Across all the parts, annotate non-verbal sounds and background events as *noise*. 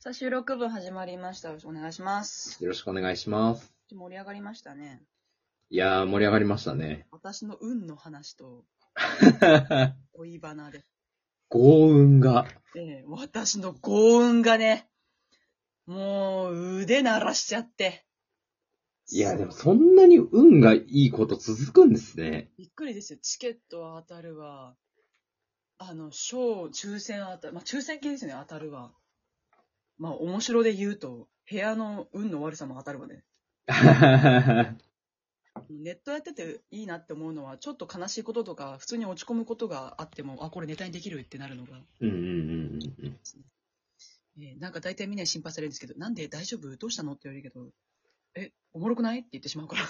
さあ、収録部始まりました。よろしくお願いします。よろしくお願いします。盛り上がりましたね。いやー、盛り上がりましたね。私の運の話と *laughs* 恋バナで。幸運が。ええ私の幸運がね、もう腕鳴らしちゃって。いや、でもそんなに運がいいこと続くんですね。びっくりですよ。チケットは当たるわ。あの、賞、抽選当たる。まあ、抽選系ですよね、当たるわ。まあ、面白で言うと、部屋の運の悪さも当たるわね。*laughs* ネットやってていいなって思うのは、ちょっと悲しいこととか、普通に落ち込むことがあっても、あ、これネタにできるってなるのが、うんうんうんうんうん。えーなんか大体みんなに心配されるんですけど、なんで大丈夫？どうしたの？って言われるけど、え、おもろくない？って言ってしまうから。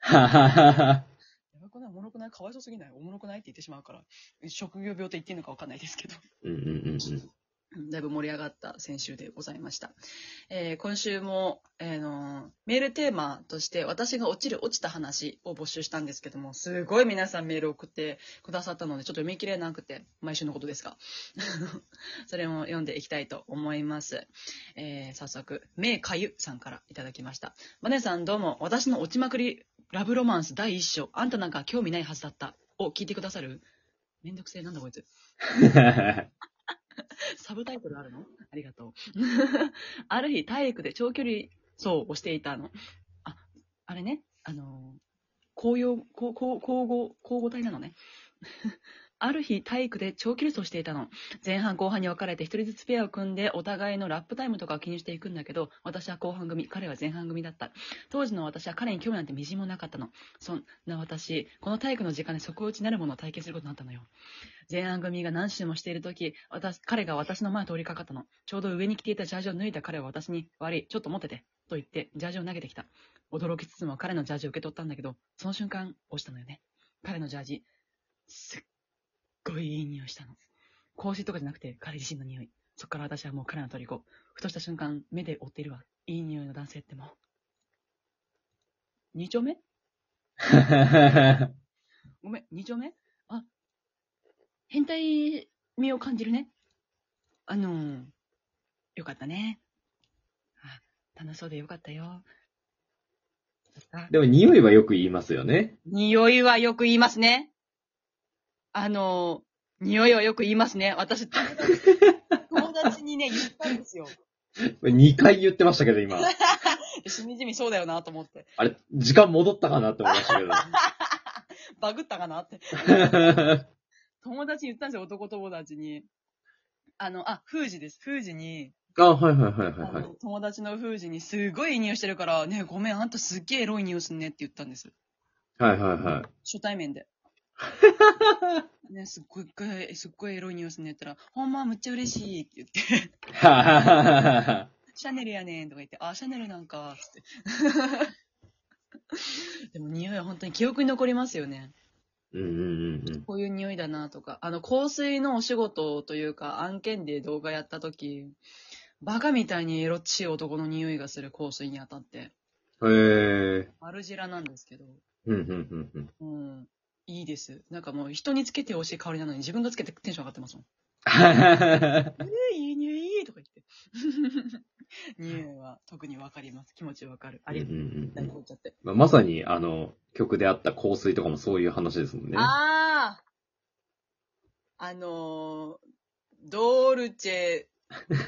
*laughs* やばくない？おもろくない？かわいそうすぎない？おもろくない？って言ってしまうから。職業病って言っていいのかわかんないですけど。うんうんうんうん。だいぶ盛り上がった先週でございました。えー今週も、えーのーメールテーマとして私が落ちる落ちた話を募集したんですけども、すごい皆さんメール送ってくださったので、ちょっと読み切れなくて、毎週のことですが。*laughs* それも読んでいきたいと思います。えー早速、めいかゆさんからいただきました。マネさんどうも、私の落ちまくりラブロマンス第一章、あんたなんか興味ないはずだったを聞いてくださる？めんどくせえ、なんだこいつ。*laughs* *laughs* サブタイトルあるの？ありがとう。*laughs* ある日、体育で長距離走をしていたの。あ、あれね、あのー、紅葉、交互、交互体なのね。ある日、体育で長距離走していたの。前半後半に分かれて一人ずつペアを組んでお互いのラップタイムとかを気にしていくんだけど、私は後半組、彼は前半組だった。当時の私は彼に興味なんてみじんもなかったの。そんな私、この体育の時間で底打ちなるものを体験することになったのよ。前半組が何周もしているとき、私、彼が私の前を通りかかったの。ちょうど上に着ていたジャージを脱いだ彼は私に、悪い、ちょっと持ってて、と言って、ジャージを投げてきた。驚きつつも彼のジャージを受け取ったんだけど、その瞬間、押したのよね。彼のジャージ、すっごいいい匂いしたの。香水とかじゃなくて、彼自身の匂い。そっから私はもう彼の虜。ふとした瞬間、目で追っているわ。いい匂いの男性ってもう。二丁目？*laughs* ごめん、二丁目？あ、変態味を感じるね。あのー、よかったね。あ、楽しそうでよかったよ。でも匂いはよく言いますよね。匂いはよく言いますね。あのー、匂いはよく言いますね。私、*laughs* 友達にね、言ったんですよ。2回言ってましたけど、今。*laughs* しみじみそうだよなと思って。あれ、時間戻ったかなって思いましたけど。*laughs* バグったかなって。友達に言ったんですよ、男友達に。あの、あ、封じです。封じに、あ、はいはいはいはいあはいの。友達の封じにすごいいい匂いしてるから、ね、ごめん、あんたすっげえエロい匂いすんねって言ったんです。はいはいはい。初対面で。*laughs* ね、すっごい、すっごいエロい匂いすんねって言ったら、ほんまむっちゃ嬉しいって言って、*laughs* シャネルやねんとか言って、あ、シャネルなんか、つって。*laughs* でも匂いは本当に記憶に残りますよね。うんうんうんうん。こういう匂いだなとか、あの、香水のお仕事というか、案件で動画やったとき、バカみたいにエロっちい男の匂いがする香水に当たって、へえ。マルジラなんですけど、うんうんうんうん。うん、いいです。なんかもう人につけてほしい香りなのに自分がつけてテンション上がってますもん。えー、いい匂いとか言って。*laughs* 匂いは特にわかります。気持ちわかる。ありうんうんうん大こっちゃって。まあまさに、あの、曲であった香水とかもそういう話ですもんね。あああのー、ドルチェ、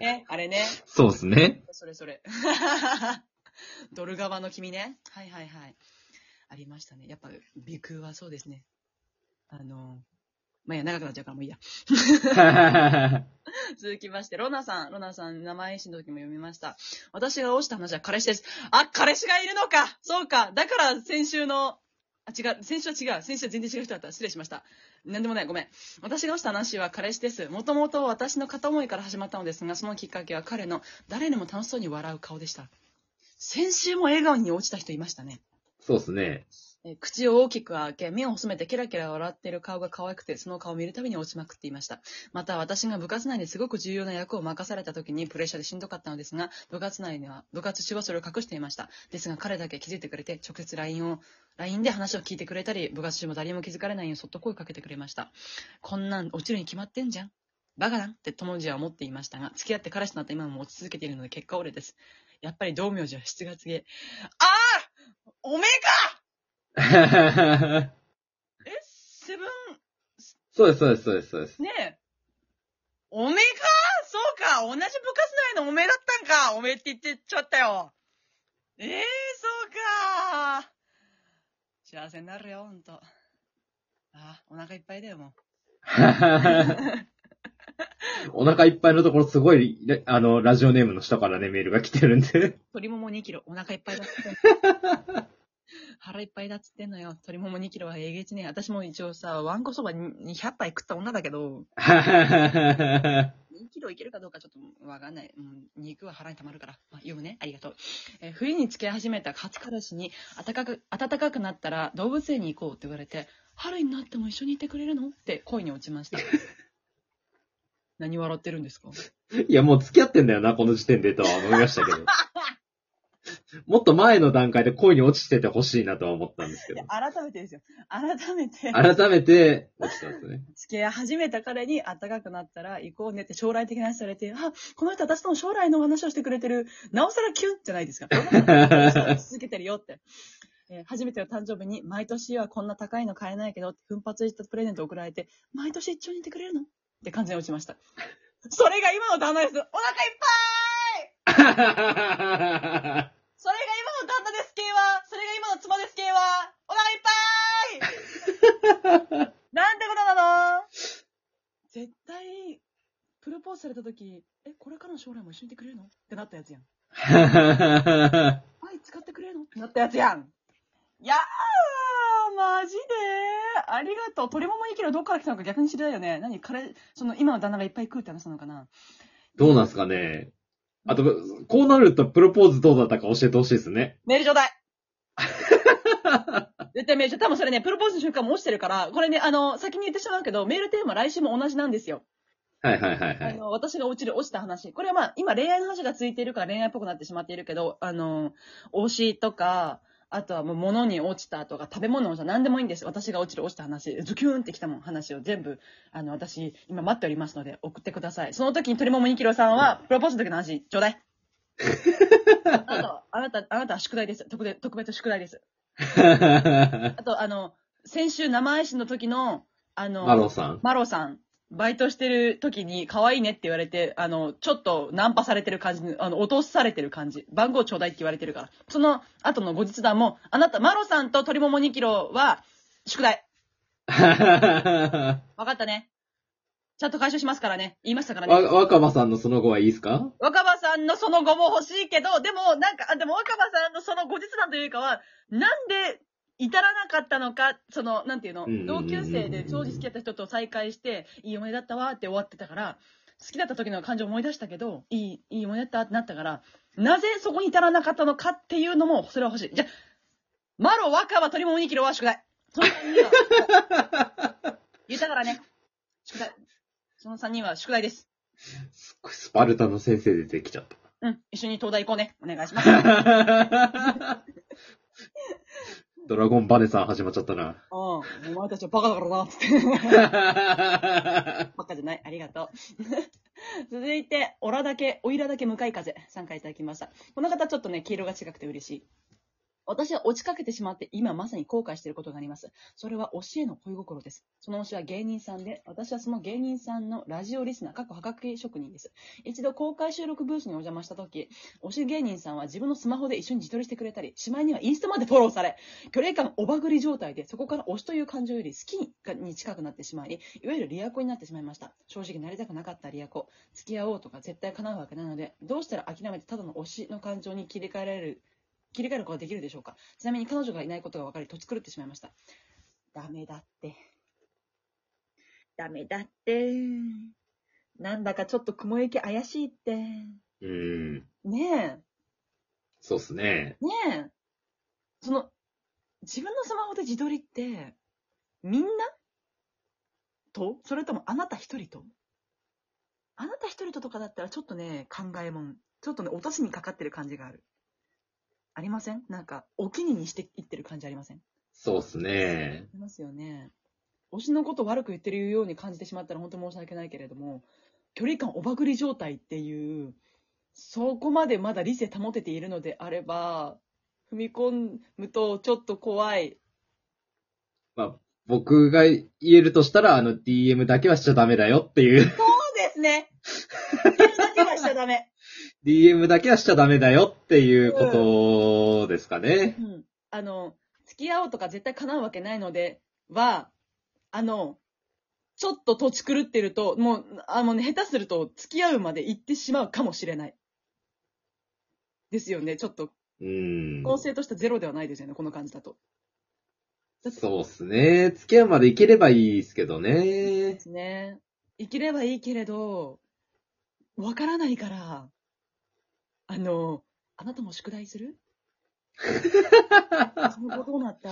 え、あれね。そうですね。それそれ。*laughs* ドル側の君ね。はいはいはい。ありましたね。やっぱ、鼻空はそうですね。あのー、まあ、いや、長くなっちゃうからもういいや。*laughs* 続きまして、ロナさん。ロナさん、生配信の時も読みました。私が押した話は彼氏です。あ、彼氏がいるのかそうかだから先週の、あ、違う。先週は違う。先週は全然違う人だった。失礼しました。なんでもない。ごめん。私が押した話は彼氏です。もともと私の片思いから始まったのですが、そのきっかけは彼の誰にも楽しそうに笑う顔でした。先週も笑顔に落ちた人いましたね。そうですね。え口を大きく開け、目を細めてキラキラ笑っている顔が可愛くて、その顔を見るたびに落ちまくっていました。また、私が部活内ですごく重要な役を任された時にプレッシャーでしんどかったのですが、部活内には、部活中はそれを隠していました。ですが、彼だけ気づいてくれて、直接 LINE を、LINE で話を聞いてくれたり、部活中も誰も気づかれないようにそっと声をかけてくれました。こんなん落ちるに決まってんじゃん。バカだって友次は思っていましたが、付き合って彼氏となった今も持ち続けているので結果俺です。やっぱり道明寺は7月毛。ああおめえか *laughs* え、セブン、そうです、そうです、そうです、そうです。ねえ。おめえか？そうか同じ部活内のおめえだったんかおめえって言ってちゃったよ。ええそうか幸せになるよ、ほんと。ああ、お腹いっぱいだよ、も *laughs* *laughs* お腹いっぱいのところすごい、レあの、ラジオネームの人からね、メールが来てるんで。鶏もも2キロ、お腹いっぱいだっつってんの。腹いっぱいだっつってんのよ。鶏もも2キロはえげちねえ。私も一応さ、わんこそばに100杯食った女だけど、*laughs* 2キロいけるかどうかちょっとわかんない。うん、肉は腹に溜まるから。まあ、読むね。ありがとう。えー冬に付き合い始めた初彼氏に、暖かく、暖かくなったら動物園に行こうって言われて、春になっても一緒にいてくれるの？って恋に落ちました。何笑ってるんですか？いや、もう付き合ってんだよな、この時点でとは思いましたけど。*laughs* もっと前の段階で恋に落ちててほしいなとは思ったんですけど。改めてですよ。改めて、改めて、落ちたんですね。*laughs* 付き合い始めた彼に暖かくなったら行こうねって将来的な話されて、あ、この人私との将来の話をしてくれてる、なおさらキュンじゃないですか。*laughs* 続けてるよって。えー初めての誕生日に、毎年はこんな高いの買えないけど、奮発したプレゼント送られて、毎年一緒にいてくれるの？って感じで落ちました。それが今の旦那です。お腹いっぱいそれが今の旦那です系は、それが今の妻です系は、お腹いっぱい *laughs* なんてことなの？絶対、プロポーズされた時、え、これからの将来も一緒にいてくれるの？ってなったやつやん。*laughs* 愛使ってくれるの？ってなったやつやん。いやー、マジでありがとう。鳥ももいいけどどっから来たのか逆に知りたいよね。何彼、その今の旦那がいっぱい食うって話なのかなどうなんすかね。あと、こうなるとプロポーズどうだったか教えてほしいですね。メールちょうだい *laughs* 絶対メールちょうだい。多分それね、プロポーズの瞬間も落ちてるから、これね、あの、先に言ってしまうけど、メールテーマ来週も同じなんですよ。はいはいはいはい。あの、私が落ちる、落ちた話。これはまあ、今恋愛の話がついているから恋愛っぽくなってしまっているけど、あの、推しとか、あとはもう物に落ちたとか、食べ物に落ちた、何でもいいんです。私が落ちる、落ちた話、ズキューンってきたもん、話を全部、あの、私、今待っておりますので、送ってください。その時に鳥ももにきろさんは、プロポーズの時の話、ちょうだい。あなたは、あなた、あなたは宿題です。特別、特別宿題です。*laughs* あと、あの、先週生配信の時の、あの、マロさん。マロさん、バイトしてる時に可愛いねって言われて、あの、ちょっとナンパされてる感じ、あの、落とされてる感じ。番号ちょうだいって言われてるから。その後の後日談も、あなた、マロさんと鶏もも2キロは、宿題。*laughs* わかったね。ちゃんと回収しますからね。言いましたからね。わ、若葉さんのその後はいいですか？若葉さんのその後も欲しいけど、でも、なんか、あでも若葉さんのその後日談というかは、なんで至らなかったのか、その、なんていうのうんうんうんうん同級生で当時好きだった人と再会して、いい思い出だったわって終わってたから、好きだった時の感情を思い出したけど、いい、いい思い出だったってなったから、なぜそこに至らなかったのかっていうのも、それは欲しい。じゃあマロ、若葉、鳥も2キロは宿題。その3人は、*laughs* 言ったからね。宿題。その3人は宿題です。すっごいスパルタの先生出てきちゃった。うん。一緒に東大行こうね。お願いします。*laughs* *laughs* ドラゴンバネさん始まっちゃったな。うん。お前たちはバカだからな、つって。*laughs* バカじゃない。ありがとう。*laughs* 続いて、オラだけ、オイラだけ向かい風、参加いただきました。この方ちょっとね、黄色が違くて嬉しい。私は落ちかけてしまって、今まさに後悔していることがあります。それは推しへの恋心です。その推しは芸人さんで、私はその芸人さんのラジオリスナー、過去はがき職人です。一度公開収録ブースにお邪魔した時、推し芸人さんは自分のスマホで一緒に自撮りしてくれたり、しまいにはインスタまでフォローされ、距離感おばぐり状態で、そこから推しという感情より好きに近くなってしまい、いわゆるリアコになってしまいました。正直なりたくなかったリアコ。付き合おうとか絶対叶うわけなので、どうしたら諦めてただの推しの感情に切り替えられる、切り替えることができるでしょうか？ちなみに彼女がいないことが分かり、とち狂ってしまいました。ダメだって。ダメだって。なんだかちょっと雲行き怪しいって。うん。ねそうっすね。え、ねえ。その、自分のスマホで自撮りって、みんな？と？それともあなた一人と？あなた一人ととかだったらちょっとね、考えもん。ちょっとね、落としにかかってる感じがある。ありません？なんか、お気ににしていってる感じありません？そうっすね。ありますよね。推しのこと悪く言ってるように感じてしまったら本当申し訳ないけれども、距離感おばくり状態っていう、そこまでまだ理性保てているのであれば、踏み込むとちょっと怖い。まあ、僕が言えるとしたら、あの、DM だけはしちゃダメだよっていう。そうですね。言うだけはしちゃダメ。DM だけはしちゃダメだよっていうことですかね。うん。あの、付き合おうとか絶対叶うわけないのでは、あの、ちょっと土地狂ってると、もう、あのね、下手すると付き合うまで行ってしまうかもしれない。ですよね。ちょっと、うん。構成としてゼロではないですよね、この感じだと。だそうっすね。付き合うまでいければいいですけどでね。すね。生きればいいけれど、わからないから、あの、あなたも宿題する？*laughs* その後どうなった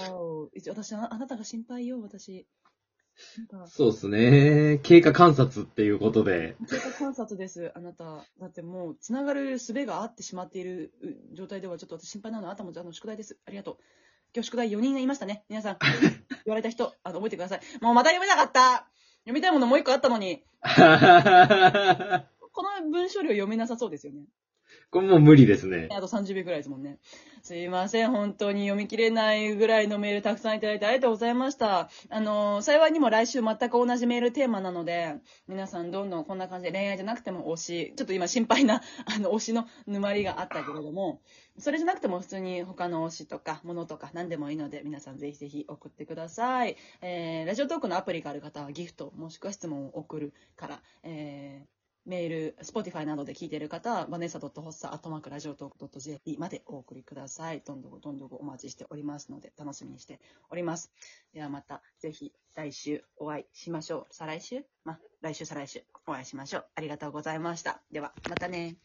一応私あ、あなたが心配よ、私。なんか、そうっすね。経過観察っていうことで。経過観察です、あなた。だってもう、つながる術があってしまっているう状態では、ちょっと私心配なの。あなたも、あの、宿題です。ありがとう。今日宿題4人いましたね。皆さん、*laughs* 言われた人、あの、覚えてください。もうまた読めなかった読みたいものもう一個あったのに、*laughs* この文章量読めなさそうですよね。これもう無理ですね。あと30秒くらいですもんね。すいません。本当に読み切れないぐらいのメールたくさんいただいてありがとうございました。あの、幸いにも来週全く同じメールテーマなので、皆さんどんどんこんな感じで恋愛じゃなくても推し、ちょっと今心配な、*laughs* あの、推しの沼りがあったけれども、それじゃなくても普通に他の推しとか、ものとか何でもいいので、皆さんぜひぜひ送ってください。えー、ラジオトークのアプリがある方はギフト、もしくは質問を送るから、えー、メール、Spotify などで聞いている方は、バネッサ .hossa.radiotalk.jp までお送りください。どんどんどんどんお待ちしておりますので、楽しみにしております。ではまた、ぜひ来週お会いしましょう。再来週？まあ、来週再来週お会いしましょう。ありがとうございました。では、またね。